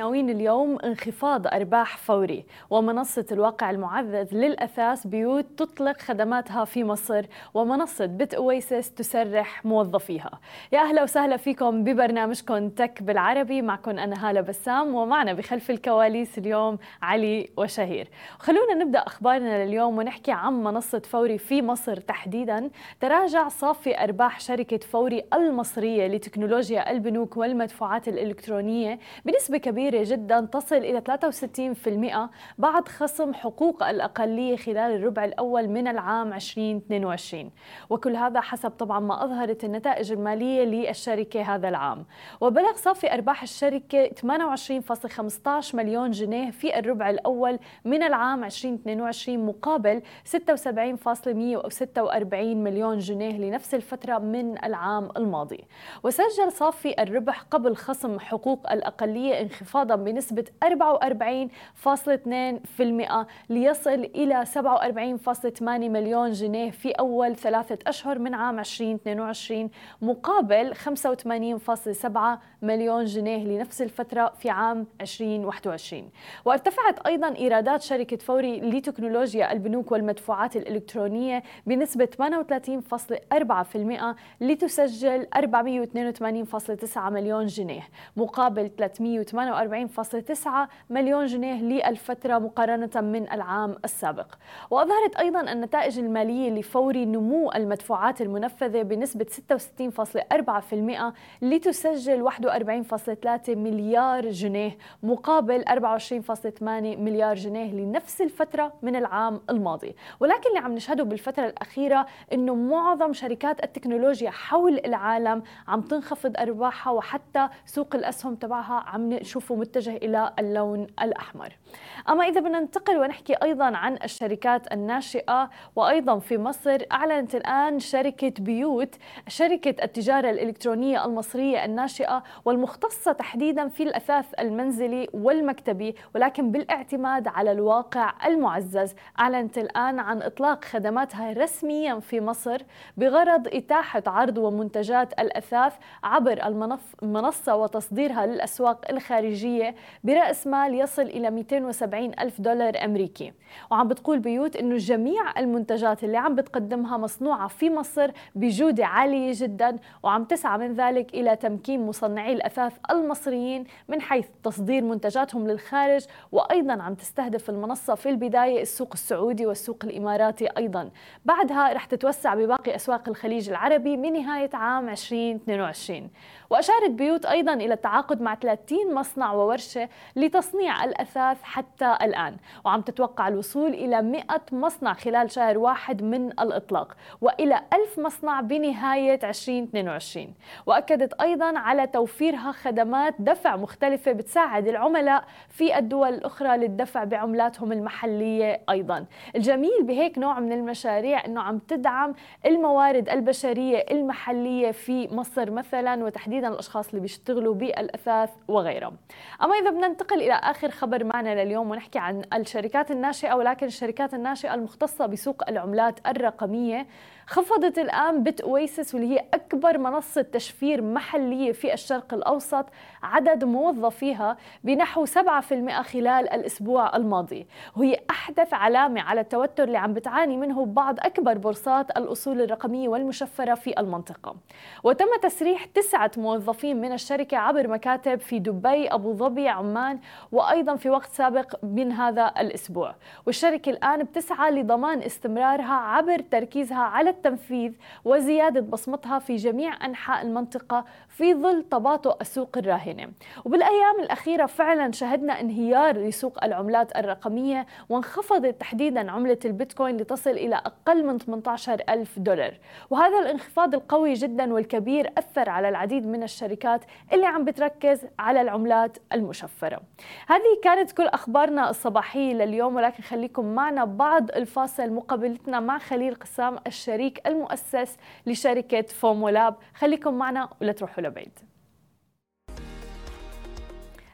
عناوين اليوم انخفاض أرباح فوري ومنصة الواقع المعزز للأثاث بيوت تطلق خدماتها في مصر ومنصة بت أويسس تسرح موظفيها. يا أهلا وسهلا فيكم ببرنامجكم تك بالعربي معكم أنا هالة بسام ومعنا بخلف الكواليس اليوم علي وشهير. خلونا نبدأ أخبارنا لليوم ونحكي عن منصة فوري في مصر تحديدا. تراجع صافي أرباح شركة فوري المصرية لتكنولوجيا البنوك والمدفوعات الإلكترونية بنسبة كبيرة كبيرة جدا تصل إلى 63% بعد خصم حقوق الأقلية خلال الربع الأول من العام 2022 وكل هذا حسب طبعا ما أظهرت النتائج المالية للشركة هذا العام. وبلغ صافي أرباح الشركة 28.15 مليون جنيه في الربع الأول من العام 2022 مقابل 76.146 مليون جنيه لنفس الفترة من العام الماضي. وسجل صافي الربح قبل خصم حقوق الأقلية انخفاض انخفاضا بنسبة 44.2% ليصل إلى 47.8 مليون جنيه في أول ثلاثة أشهر من عام 2022 مقابل 85.7 مليون جنيه لنفس الفترة في عام 2021 وارتفعت أيضا إيرادات شركة فوري لتكنولوجيا البنوك والمدفوعات الإلكترونية بنسبة 38.4% لتسجل 482.9 مليون جنيه مقابل 348 48.9 مليون جنيه للفترة مقارنة من العام السابق. وأظهرت أيضا النتائج المالية لفوري نمو المدفوعات المنفذة بنسبة 66.4% لتسجل 41.3 مليار جنيه مقابل 24.8 مليار جنيه لنفس الفترة من العام الماضي. ولكن اللي عم نشهده بالفترة الأخيرة أنه معظم شركات التكنولوجيا حول العالم عم تنخفض أرباحها وحتى سوق الأسهم تبعها عم نشوف نشوفه ومتجه إلى اللون الأحمر. أما إذا بدنا ننتقل ونحكي أيضا عن الشركات الناشئة وأيضا في مصر أعلنت الآن شركة بيوت شركة التجارة الإلكترونية المصرية الناشئة والمختصة تحديدا في الأثاث المنزلي والمكتبي ولكن بالاعتماد على الواقع المعزز. أعلنت الآن عن إطلاق خدماتها رسميا في مصر بغرض إتاحة عرض ومنتجات الأثاث عبر المنصة وتصديرها للأسواق الخارجية برأس مال يصل إلى 270 ألف دولار أمريكي. وعم بتقول بيوت أنه جميع المنتجات اللي عم بتقدمها مصنوعة في مصر بجودة عالية جدا وعم تسعى من ذلك إلى تمكين مصنعي الأثاث المصريين من حيث تصدير منتجاتهم للخارج وأيضا عم تستهدف المنصة في البداية السوق السعودي والسوق الإماراتي أيضا. بعدها رح تتوسع بباقي أسواق الخليج العربي من نهاية عام 2022 وأشارت بيوت أيضا إلى التعاقد مع 30 مصنع وورشة لتصنيع الأثاث حتى الآن. وعم تتوقع الوصول إلى 100 مصنع خلال شهر واحد من الإطلاق وإلى 1000 مصنع بنهاية 2022 وأكدت أيضا على توفيرها خدمات دفع مختلفة بتساعد العملاء في الدول الأخرى للدفع بعملاتهم المحلية أيضا. الجميل بهيك نوع من المشاريع أنه عم تدعم الموارد البشرية المحلية في مصر مثلا وتحديدا تحديدا الأشخاص اللي بيشتغلوا بالاثاث وغيرها أما إذا بدنا ننتقل إلى آخر خبر معنا لليوم ونحكي عن الشركات الناشئة ولكن الشركات الناشئة المختصة بسوق العملات الرقمية خفضت الآن بت أويسس واللي هي أكبر منصة تشفير محلية في الشرق الأوسط عدد موظفيها بنحو 7% خلال الأسبوع الماضي. وهي أحدث علامة على التوتر اللي عم بتعاني منه بعض أكبر بورصات الأصول الرقمية والمشفرة في المنطقة. وتم تسريح تسعة موظفين من الشركة عبر مكاتب في دبي أبو ظبي عمان وأيضا في وقت سابق من هذا الأسبوع. والشركة الآن بتسعى لضمان استمرارها عبر تركيزها على التنفيذ وزيادة بصمتها في جميع أنحاء المنطقة في ظل تباطؤ السوق الراهنة. وبالأيام الأخيرة فعلا شهدنا انهيار لسوق العملات الرقمية وانخفضت تحديدا عملة البيتكوين لتصل إلى أقل من 18 ألف دولار. وهذا الانخفاض القوي جدا والكبير أثر على العديد من الشركات اللي عم بتركز على العملات المشفرة. هذه كانت كل أخبارنا الصباحية لليوم ولكن خليكم معنا بعد الفاصل. مقابلتنا مع خليل قسام الشريك شريك المؤسس لشركة فومولاب خليكم معنا ولا تروحوا لبعيد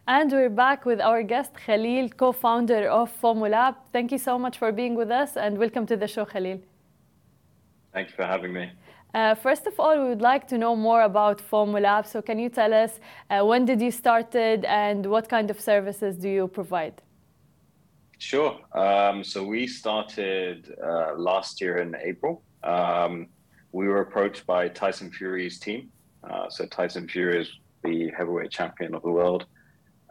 And we're back with our guest Khalil, co-founder of FOMO Lab. Thank you so much for being with us and welcome to the show, Khalil. Thank you for having me. Uh, first of all, we would like to know more about FOMO Lab. So can you tell us uh, when did you started and what kind of services do you provide? Sure. Um, so we started uh, last year in April. Um, we were approached by Tyson Fury's team. Uh, so Tyson Fury is the heavyweight champion of the world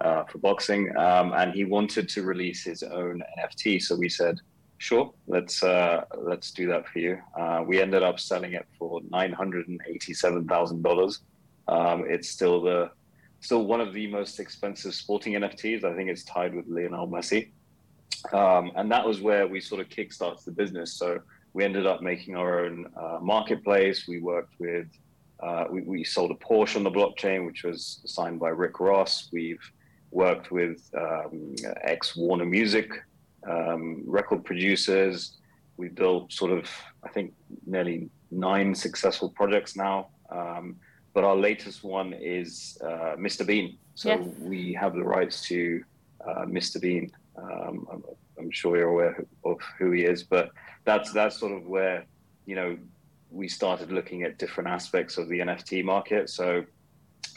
uh, for boxing, um, and he wanted to release his own NFT. So we said, "Sure, let's uh, let's do that for you." Uh, we ended up selling it for nine hundred and eighty-seven thousand um, dollars. It's still the still one of the most expensive sporting NFTs. I think it's tied with Lionel Messi, um, and that was where we sort of kickstarted the business. So we ended up making our own uh, marketplace. We worked with uh, we, we, sold a Porsche on the blockchain, which was signed by Rick Ross. We've worked with um, ex Warner Music um, record producers. We built sort of, I think, nearly nine successful projects now. Um, but our latest one is uh, Mr. Bean. So yes. we have the rights to uh, Mr. Bean. Um, I'm, I'm, sure you're aware of who he is, but that's that's sort of where you know we started looking at different aspects of the NFT market. So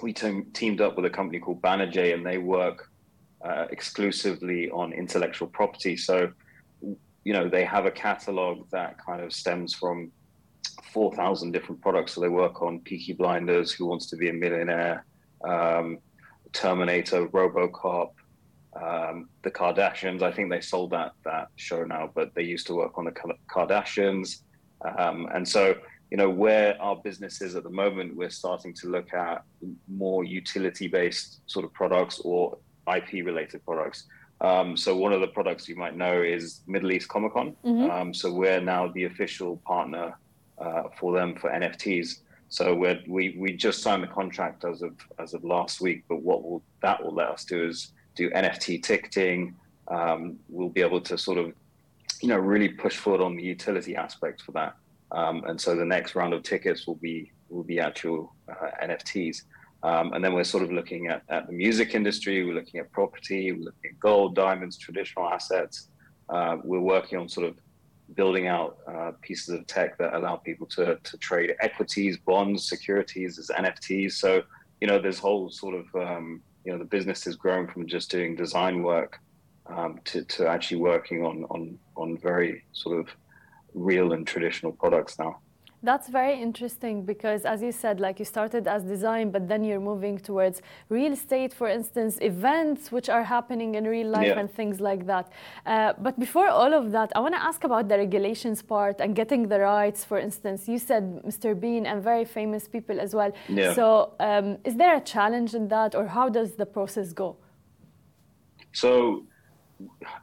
we teamed up with a company called Banijay, and they work uh, exclusively on intellectual property. So, you know, they have a catalog that kind of stems from 4,000 different products. So they work on Peaky Blinders, Who Wants to Be a Millionaire, um, Terminator, RoboCop, um, the Kardashians. I think they sold that that show now, but they used to work on the Kardashians, um, and so you know where our business is at the moment we're starting to look at more utility based sort of products or ip related products um, so one of the products you might know is middle east comic con mm-hmm. um, so we're now the official partner uh, for them for nfts so we we we just signed the contract as of as of last week but what will that will let us do is do nft ticketing um, we'll be able to sort of you know really push forward on the utility aspect for that um, and so the next round of tickets will be will be actual uh, NFTs. Um, and then we're sort of looking at, at the music industry, we're looking at property, we're looking at gold, diamonds, traditional assets. Uh, we're working on sort of building out uh, pieces of tech that allow people to, to trade equities, bonds, securities as NFTs. So, you know, there's whole sort of, um, you know, the business is growing from just doing design work um, to, to actually working on, on, on very sort of real and traditional products now. That's very interesting because, as you said, like you started as design, but then you're moving towards real estate, for instance, events which are happening in real life yeah. and things like that. Uh, but before all of that, I want to ask about the regulations part and getting the rights. For instance, you said Mr. Bean and very famous people as well. Yeah. So, um, is there a challenge in that, or how does the process go? So,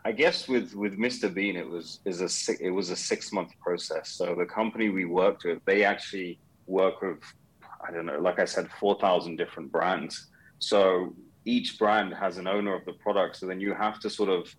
I guess with with Mr. Bean, it was is a it was a six month process. So the company we worked with, they actually work with I don't know, like I said, four thousand different brands. So each brand has an owner of the product. So then you have to sort of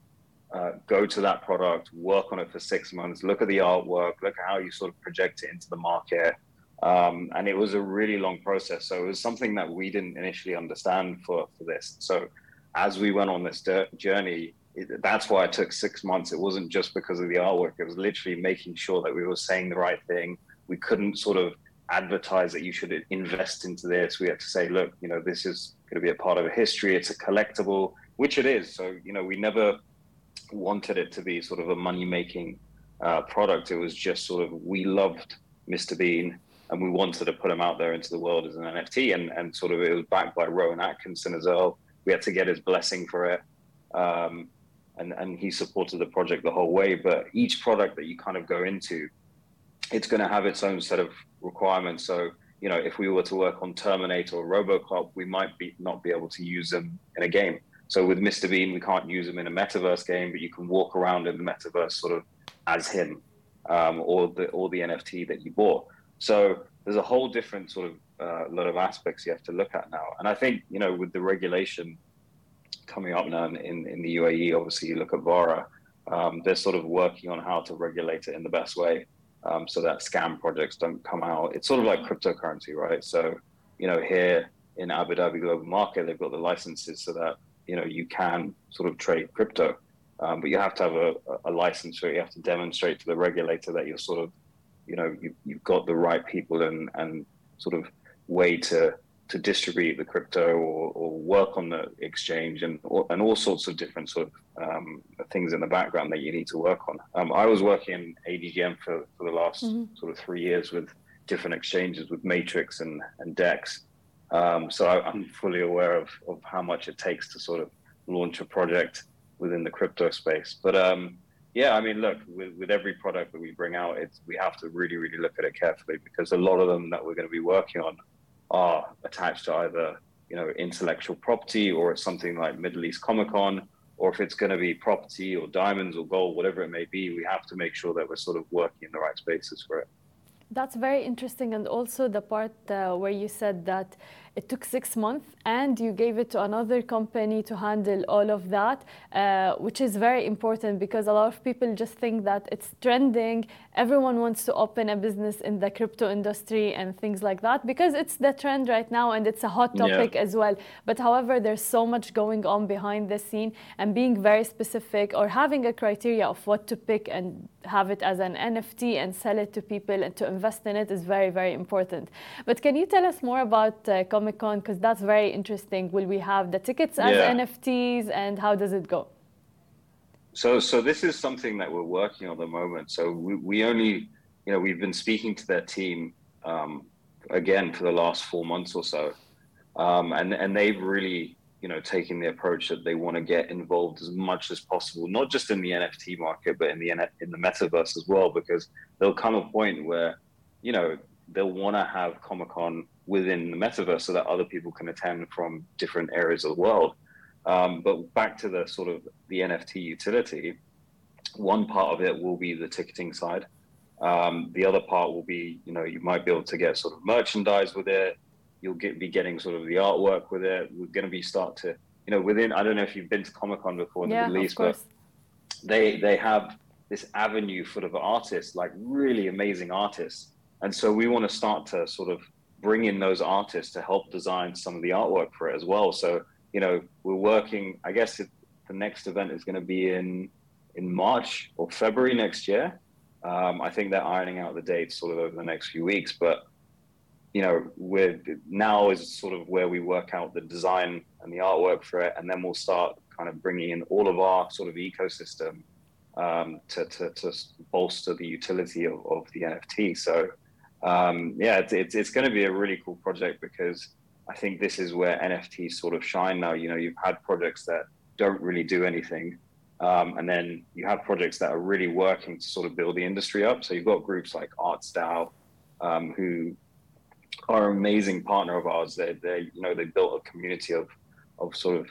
uh, go to that product, work on it for six months, look at the artwork, look at how you sort of project it into the market. Um, and it was a really long process. So it was something that we didn't initially understand for, for this. So as we went on this journey, that's why it took six months. It wasn't just because of the artwork. It was literally making sure that we were saying the right thing. We couldn't sort of advertise that you should invest into this. We had to say, look, you know, this is going to be a part of a history. It's a collectible, which it is. So, you know, we never wanted it to be sort of a money making uh, product. It was just sort of, we loved Mr. Bean and we wanted to put him out there into the world as an NFT. And, and sort of it was backed by Rowan Atkinson as well. We had to get his blessing for it. Um, and and he supported the project the whole way. But each product that you kind of go into, it's going to have its own set of requirements. So you know, if we were to work on Terminator or RoboCop, we might be not be able to use them in a game. So with Mr. Bean, we can't use them in a metaverse game, but you can walk around in the metaverse sort of as him, um, or the or the NFT that you bought. So there's a whole different sort of uh, lot of aspects you have to look at now. And I think you know with the regulation coming up now in, in the UAE, obviously you look at VARA, um, they're sort of working on how to regulate it in the best way. um, so that scam projects don't come out. It's sort of like cryptocurrency, right? So, you know, here in Abu Dhabi Global Market, they've got the licenses so that you know you can sort of trade crypto, um, but you have to have a, a license, so you have to demonstrate to the regulator that you're sort of, you know, you, you've got the right people and and sort of way to to distribute the crypto or, or work on the exchange and and all sorts of different sort of um, things in the background that you need to work on. Um, I was working in ADGM for, for the last mm-hmm. sort of three years with different exchanges with Matrix and, and DEX. Um, so I, am fully aware of, of how much it takes to sort of launch a project within the crypto space. But um, yeah, I mean, look, with, with every product that we bring out, it's, we have to really, really look at it carefully because a lot of them that we're going to be working on are attached to either you know intellectual property or it's something like Middle East Comic Con or if it's going to be property or diamonds or gold, whatever it may be, we have to make sure that we're sort of working in the right spaces for it. That's very interesting. And also the part uh, where you said that it took six months and you gave it to another company to handle all of that, uh, which is very important because a lot of people just think that it's trending. Everyone wants to open a business in the crypto industry and things like that because it's the trend right now and it's a hot topic yeah. as well. But however, there's so much going on behind the scene and being very specific or having a criteria of what to pick and have it as an NFT and sell it to people and to invest in it is very, very important. But can you tell us more about uh, Comic Con because that's very interesting. Will we have the tickets as yeah. NFTs, and how does it go? So, so this is something that we're working on at the moment. So we, we only, you know, we've been speaking to their team um, again for the last four months or so, um, and and they've really, you know, taken the approach that they want to get involved as much as possible, not just in the NFT market, but in the in the metaverse as well, because there'll come a point where, you know, they'll want to have Comic Con within the metaverse so that other people can attend from different areas of the world. Um, but back to the sort of the NFT utility, one part of it will be the ticketing side. Um, the other part will be, you know, you might be able to get sort of merchandise with it. You'll get be getting sort of the artwork with it. We're going to be start to, you know, within. I don't know if you've been to Comic Con before in yeah, the Middle East, but they they have this avenue full of artists, like really amazing artists, and so we want to start to sort of bring in those artists to help design some of the artwork for it as well. So, you know, we're working, I guess it, the next event is going to be in, in March or February next year. Um, I think they're ironing out the dates sort of over the next few weeks, but you know, we're now is sort of where we work out the design and the artwork for it, and then we'll start kind of bringing in all of our sort of ecosystem um, to, to, to bolster the utility of, of the NFT. So um, yeah, it's, it's, it's going to be a really cool project because I think this is where NFTs sort of shine now. You know, you've had projects that don't really do anything. Um, and then you have projects that are really working to sort of build the industry up. So you've got groups like ArtStyle, um, who are an amazing partner of ours. They, they, you know, they built a community of, of sort of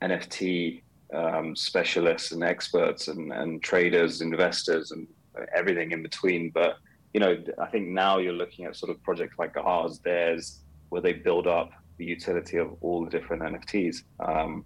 NFT um, specialists and experts and, and traders, investors, and everything in between. But you know, I think now you're looking at sort of projects like ours, theirs, where they build up the utility of all the different NFTs. Um,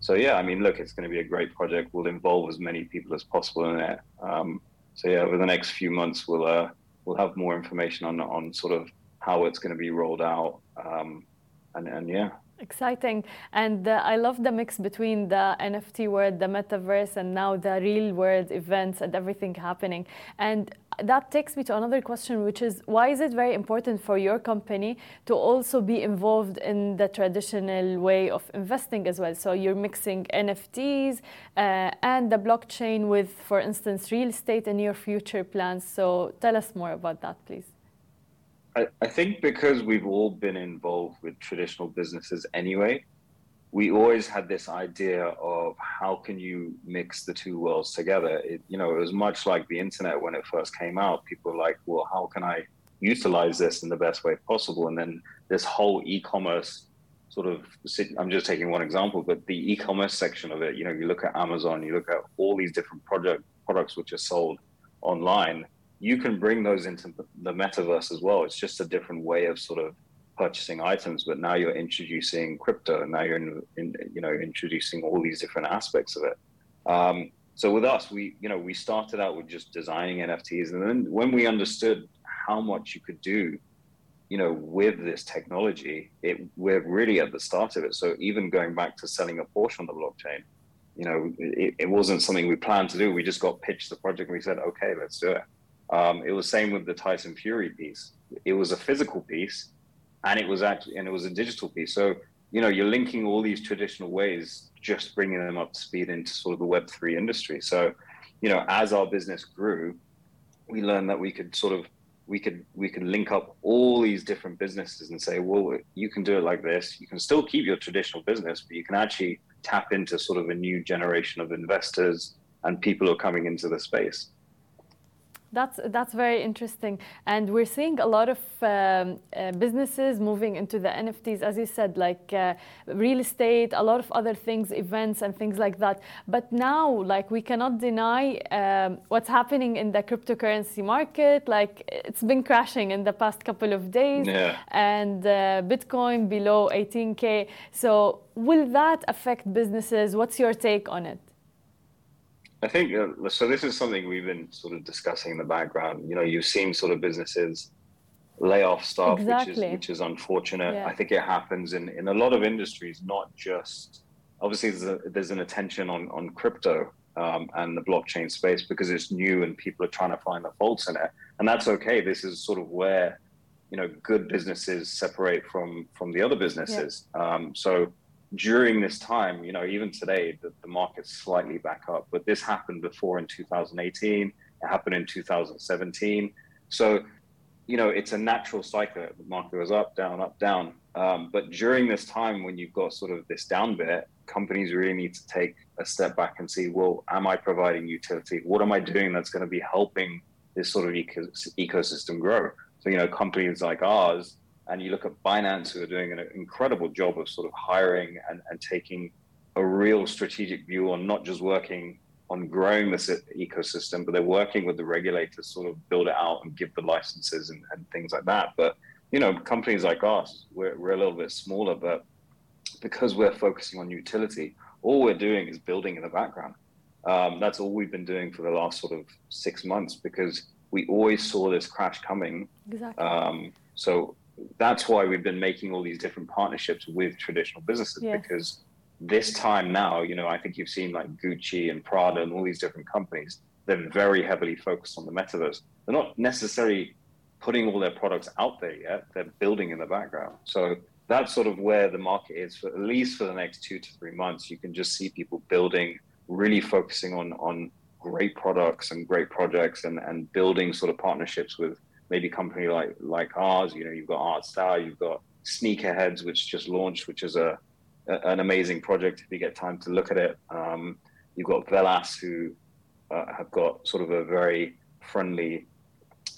so yeah, I mean, look, it's going to be a great project. We'll involve as many people as possible in it. Um, so yeah, over the next few months, we'll uh, we'll have more information on on sort of how it's going to be rolled out. Um, and and yeah. Exciting. And uh, I love the mix between the NFT world, the metaverse, and now the real world events and everything happening. And that takes me to another question, which is why is it very important for your company to also be involved in the traditional way of investing as well? So you're mixing NFTs uh, and the blockchain with, for instance, real estate in your future plans. So tell us more about that, please. I, I think because we've all been involved with traditional businesses anyway, we always had this idea of how can you mix the two worlds together. It, you know, it was much like the internet when it first came out. People were like, well, how can I utilize this in the best way possible? And then this whole e-commerce sort of, I'm just taking one example, but the e-commerce section of it, you know, you look at Amazon, you look at all these different product products which are sold online you can bring those into the metaverse as well. It's just a different way of sort of purchasing items, but now you're introducing crypto, and now you're in, in, you know introducing all these different aspects of it. Um, so with us, we you know we started out with just designing NFTs, and then when we understood how much you could do, you know, with this technology, it we're really at the start of it. So even going back to selling a Porsche on the blockchain, you know, it, it wasn't something we planned to do. We just got pitched the project, and we said, okay, let's do it. Um, it was same with the Tyson Fury piece. It was a physical piece, and it was actually and it was a digital piece. So you know, you're linking all these traditional ways, just bringing them up to speed into sort of the Web three industry. So, you know, as our business grew, we learned that we could sort of we could we could link up all these different businesses and say, well, you can do it like this. You can still keep your traditional business, but you can actually tap into sort of a new generation of investors and people who are coming into the space. That's that's very interesting, and we're seeing a lot of um, uh, businesses moving into the NFTs, as you said, like uh, real estate, a lot of other things, events and things like that. But now, like we cannot deny um, what's happening in the cryptocurrency market. Like it's been crashing in the past couple of days, yeah. and uh, Bitcoin below 18k. So will that affect businesses? What's your take on it? I think uh, so. This is something we've been sort of discussing in the background. You know, you've seen sort of businesses lay off staff, exactly. which is which is unfortunate. Yeah. I think it happens in in a lot of industries, not just obviously there's, a, there's an attention on on crypto um, and the blockchain space because it's new and people are trying to find the faults in it, and that's okay. This is sort of where you know good businesses separate from from the other businesses. Yeah. Um, so during this time, you know, even today, the, the market's slightly back up, but this happened before in 2018, it happened in 2017. So, you know, it's a natural cycle. The market goes up, down, up, down. Um, but during this time, when you've got sort of this down bit, companies really need to take a step back and see, well, am I providing utility? What am I doing that's going to be helping this sort of eco- ecosystem grow? So, you know, companies like ours, and you look at Binance, who are doing an incredible job of sort of hiring and, and taking a real strategic view on not just working on growing this ecosystem, but they're working with the regulators sort of build it out and give the licenses and, and things like that. But you know, companies like us, we're, we're a little bit smaller, but because we're focusing on utility, all we're doing is building in the background. Um, that's all we've been doing for the last sort of six months because we always saw this crash coming. Exactly. Um, so that's why we've been making all these different partnerships with traditional businesses yeah. because this time now, you know, I think you've seen like Gucci and Prada and all these different companies, they're very heavily focused on the metaverse. They're not necessarily putting all their products out there yet, they're building in the background. So that's sort of where the market is for at least for the next two to three months. You can just see people building, really focusing on on great products and great projects and, and building sort of partnerships with maybe company like like ours. You know, you've got Art ArtStyle, you've got Sneakerheads, which just launched, which is a, a an amazing project if you get time to look at it. Um, you've got Velas, who uh, have got sort of a very friendly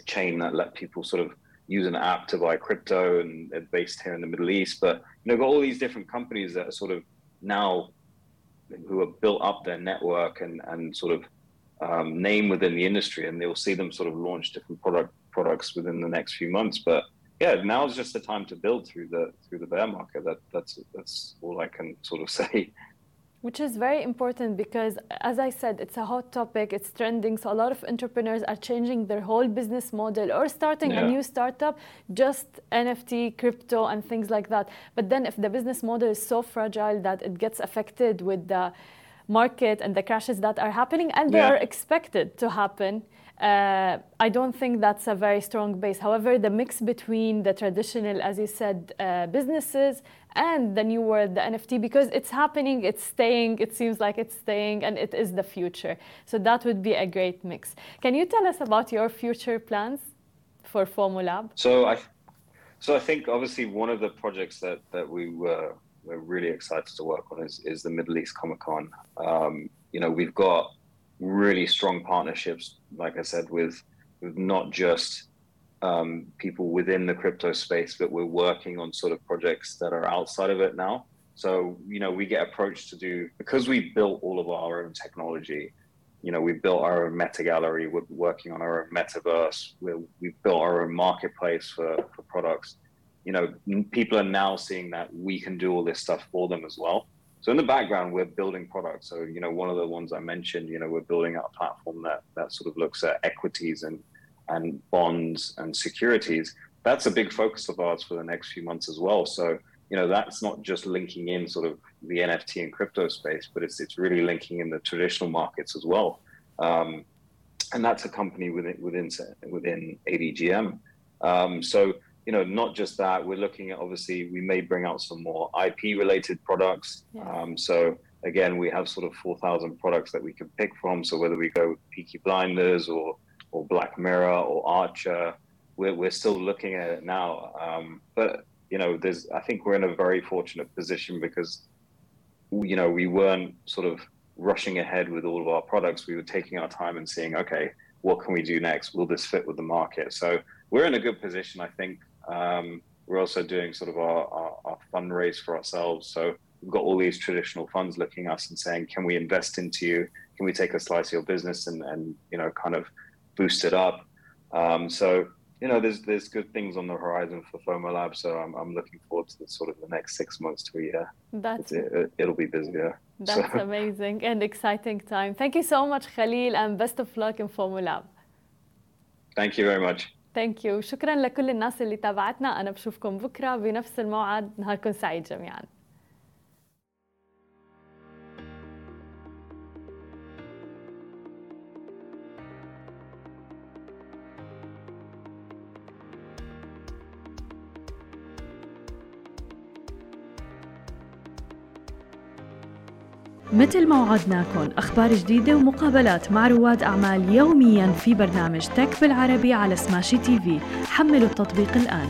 chain that let people sort of use an app to buy crypto, and they're based here in the Middle East. But you know, got all these different companies that are sort of now who have built up their network and and sort of um, name within the industry, and they'll see them sort of launch different product products within the next few months. But yeah, now is just the time to build through the through the bear market. That that's that's all I can sort of say. Which is very important because, as I said, it's a hot topic, it's trending. So, a lot of entrepreneurs are changing their whole business model or starting yeah. a new startup, just NFT, crypto, and things like that. But then, if the business model is so fragile that it gets affected with the market and the crashes that are happening, and they yeah. are expected to happen, uh, I don't think that's a very strong base. However, the mix between the traditional, as you said, uh, businesses and the new world, the NFT, because it's happening, it's staying, it seems like it's staying, and it is the future. So that would be a great mix. Can you tell us about your future plans for FOMO So I, so I think obviously one of the projects that that we were we're really excited to work on is is the Middle East Comic Con. Um, you know, we've got really strong partnerships, like I said, with with not just um, people within the crypto space, but we're working on sort of projects that are outside of it now. So you know, we get approached to do because we built all of our own technology. You know, we built our own meta gallery. We're working on our own metaverse. we we've built our own marketplace for, for products. You know, people are now seeing that we can do all this stuff for them as well. So in the background, we're building products. So, you know, one of the ones I mentioned, you know, we're building out a platform that, that sort of looks at equities and, and bonds and securities. That's a big focus of ours for the next few months as well. So, you know, that's not just linking in sort of the NFT and crypto space, but it's, it's really linking in the traditional markets as well. Um, and that's a company within, within, within ADGM. Um, so, you know, not just that, we're looking at obviously we may bring out some more IP related products. Yeah. Um, so again, we have sort of 4,000 products that we can pick from. So whether we go with Peaky Blinders or, or Black Mirror or Archer, we're, we're still looking at it now. Um, but, you know, there's, I think we're in a very fortunate position because, you know, we weren't sort of rushing ahead with all of our products. We were taking our time and seeing, okay, what can we do next? Will this fit with the market? So we're in a good position, I think. Um, we're also doing sort of our, our, our, fundraise for ourselves. So we've got all these traditional funds looking at us and saying, can we invest into you? Can we take a slice of your business and, and you know, kind of boost it up? Um, so, you know, there's there's good things on the horizon for FOMO Lab. So I'm, I'm looking forward to the, sort of the next six months to a year. That's it, will be busy. Yeah. That's so. amazing and exciting time. Thank you so much, Khalil, and best of luck in FOMO Lab. Thank you very much. ثانك يو شكرا لكل الناس اللي تابعتنا. أنا بشوفكم بكرة بنفس الموعد. نهاركم سعيد جميعا. مثل ما وعدناكم أخبار جديدة ومقابلات مع رواد أعمال يوميا في برنامج تك بالعربي على سماشي تي في. حملوا التطبيق الآن.